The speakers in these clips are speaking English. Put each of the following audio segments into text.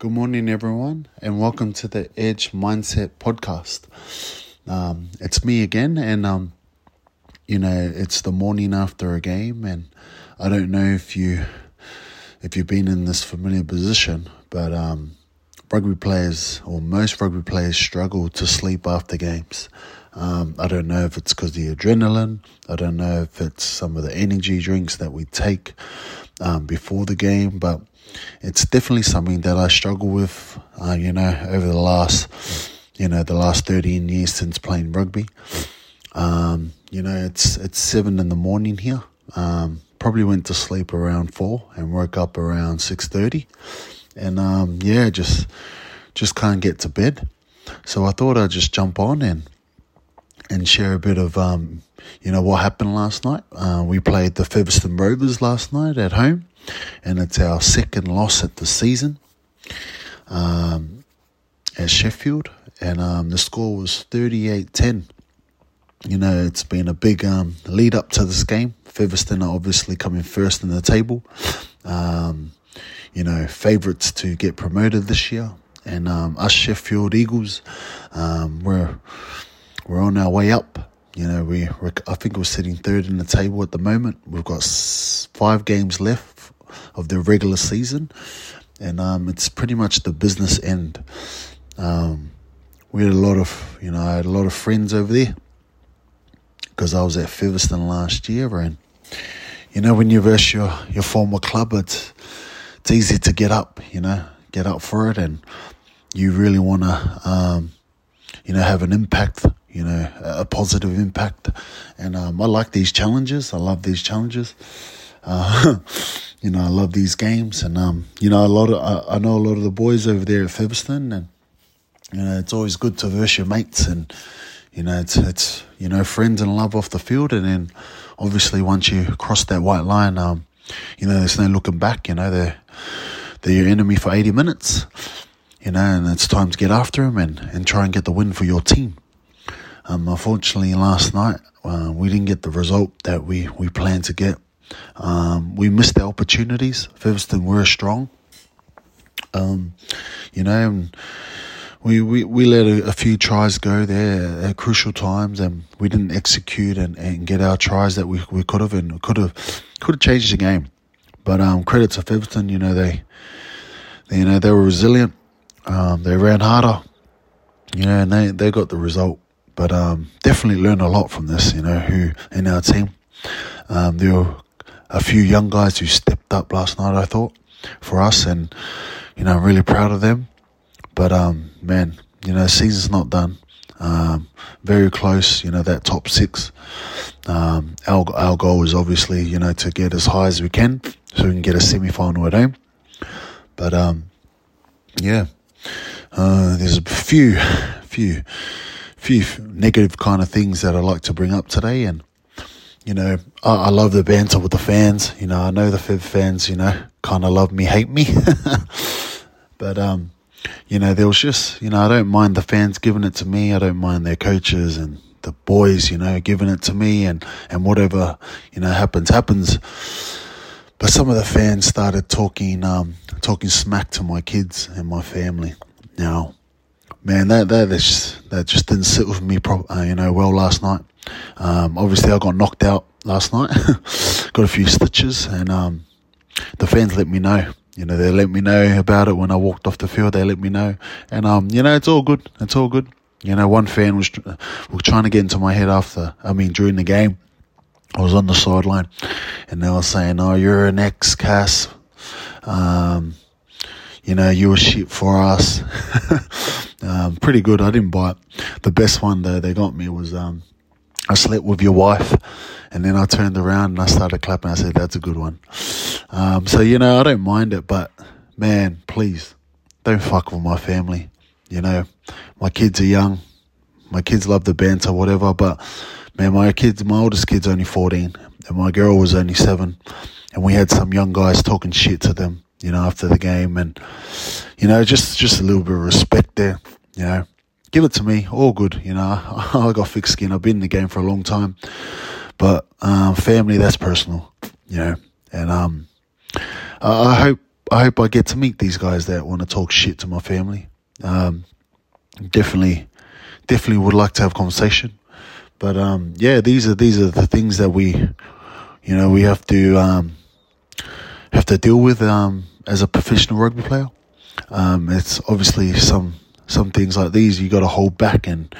Good morning, everyone, and welcome to the Edge Mindset Podcast. Um, it's me again, and um, you know it's the morning after a game, and I don't know if you if you've been in this familiar position, but um, rugby players or most rugby players struggle to sleep after games. Um, I don't know if it's because the adrenaline. I don't know if it's some of the energy drinks that we take um, before the game, but it's definitely something that I struggle with. Uh, you know, over the last, you know, the last thirteen years since playing rugby. Um, you know, it's it's seven in the morning here. Um, probably went to sleep around four and woke up around six thirty, and um, yeah, just just can't get to bed. So I thought I'd just jump on and and share a bit of um, you know what happened last night. Uh, we played the Featherstone Rovers last night at home, and it's our second loss at the season um, at Sheffield, and um, the score was 38-10. You know, it's been a big um, lead up to this game. Featherstone are obviously coming first in the table. Um, you know, favourites to get promoted this year. And um, us Sheffield Eagles, um, we're we're on our way up. You know, we I think we're sitting third in the table at the moment. We've got five games left of the regular season, and um, it's pretty much the business end. Um, we had a lot of, you know, I had a lot of friends over there because I was at Featherstone last year, and you know, when you verse your your former club, it's it's easy to get up, you know, get up for it, and you really want to, um, you know, have an impact, you know, a positive impact. And um, I like these challenges. I love these challenges. Uh, you know, I love these games, and um, you know, a lot of I, I know a lot of the boys over there at Featherstone, and you know, it's always good to verse your mates, and you know, it's it's you know, friends and love off the field, and then obviously once you cross that white line, um, you know, there's no looking back. You know, they're they're your enemy for 80 minutes. You know, and it's time to get after them and, and try and get the win for your team. Um, unfortunately, last night uh, we didn't get the result that we, we planned to get. Um, we missed the opportunities. Featherstone were strong. Um, you know, and we, we, we let a, a, few tries go there at crucial times, and we didn't execute and, and get our tries that we, we could have and could have could have changed the game. But um, credit to Featherstone, you know they, they, you know they were resilient. Um, they ran harder, you know, and they, they got the result. But um, definitely learned a lot from this, you know, who in our team. Um, there were a few young guys who stepped up last night, I thought, for us, and you know, I'm really proud of them. But um, man, you know, season's not done. Um, very close, you know, that top six. Um, our, our goal is obviously, you know, to get as high as we can so we can get a semi final at home. But, um, yeah, uh, there's a few, few, few negative kind of things that I'd like to bring up today. And, you know, I, I love the banter with the fans. You know, I know the Fev fans, you know, kind of love me, hate me. but, um, you know, there was just, you know, I don't mind the fans giving it to me. I don't mind their coaches and the boys, you know, giving it to me and, and whatever, you know, happens, happens. But some of the fans started talking, um, talking smack to my kids and my family. Now, man, that, that, just, that just didn't sit with me, pro- uh, you know, well last night. Um, obviously I got knocked out last night, got a few stitches and, um, the fans let me know you know, they let me know about it when I walked off the field. They let me know, and um, you know, it's all good. It's all good. You know, one fan was was trying to get into my head after. I mean, during the game, I was on the sideline, and they were saying, "Oh, you're an ex Cas. Um, you know, you were shit for us." um, pretty good. I didn't buy it. The best one though they got me was um, I slept with your wife. And then I turned around and I started clapping. I said, that's a good one. Um, so, you know, I don't mind it, but man, please don't fuck with my family. You know, my kids are young. My kids love the banter, whatever, but man, my kids, my oldest kid's only 14 and my girl was only seven. And we had some young guys talking shit to them, you know, after the game. And, you know, just, just a little bit of respect there, you know give it to me. All good, you know. I got thick skin. I've been in the game for a long time, but um, family that's personal, you know. And um, I hope I hope I get to meet these guys that want to talk shit to my family. Um, definitely, definitely would like to have conversation. But um, yeah, these are these are the things that we, you know, we have to um, have to deal with um, as a professional rugby player. Um, it's obviously some some things like these you got to hold back and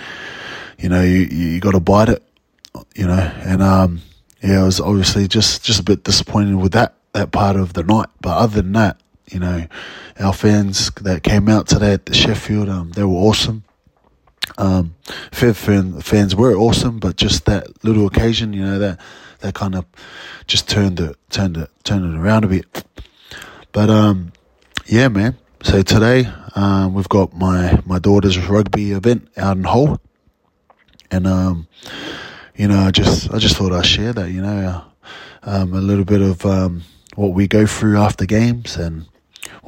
you know you you got to bite it, you know. And um, yeah, I was obviously just just a bit disappointed with that that part of the night. But other than that, you know, our fans that came out today at the Sheffield, um, they were awesome. Um, fan, fans were awesome, but just that little occasion, you know, that that kind of just turned it turned it turned it around a bit. But um, yeah, man. So today um, we've got my my daughter's rugby event out in Hull, and um, you know, I just I just thought I'd share that. You know, um, a little bit of um, what we go through after games and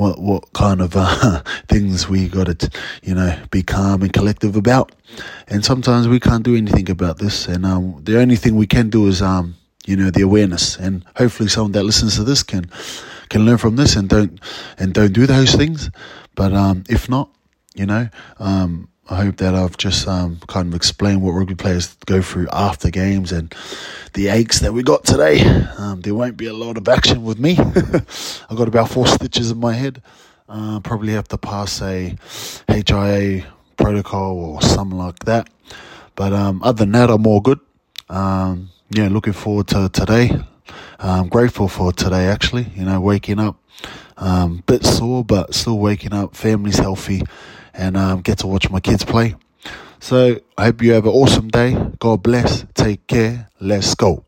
what what kind of uh, things we got to you know be calm and collective about. And sometimes we can't do anything about this. And um, the only thing we can do is um you know the awareness. And hopefully someone that listens to this can can learn from this and don't and don't do those things. But um if not you know um I hope that I've just um, kind of explained what rugby players go through after games and the aches that we got today. Um, there won't be a lot of action with me. I've got about four stitches in my head. Uh, probably have to pass a HIA protocol or something like that. But um, other than that, I'm all good. Um, yeah, looking forward to today. I'm grateful for today, actually. You know, waking up, um, bit sore, but still waking up. Family's healthy and um, get to watch my kids play. So I hope you have an awesome day. God bless. Take care. Let's go.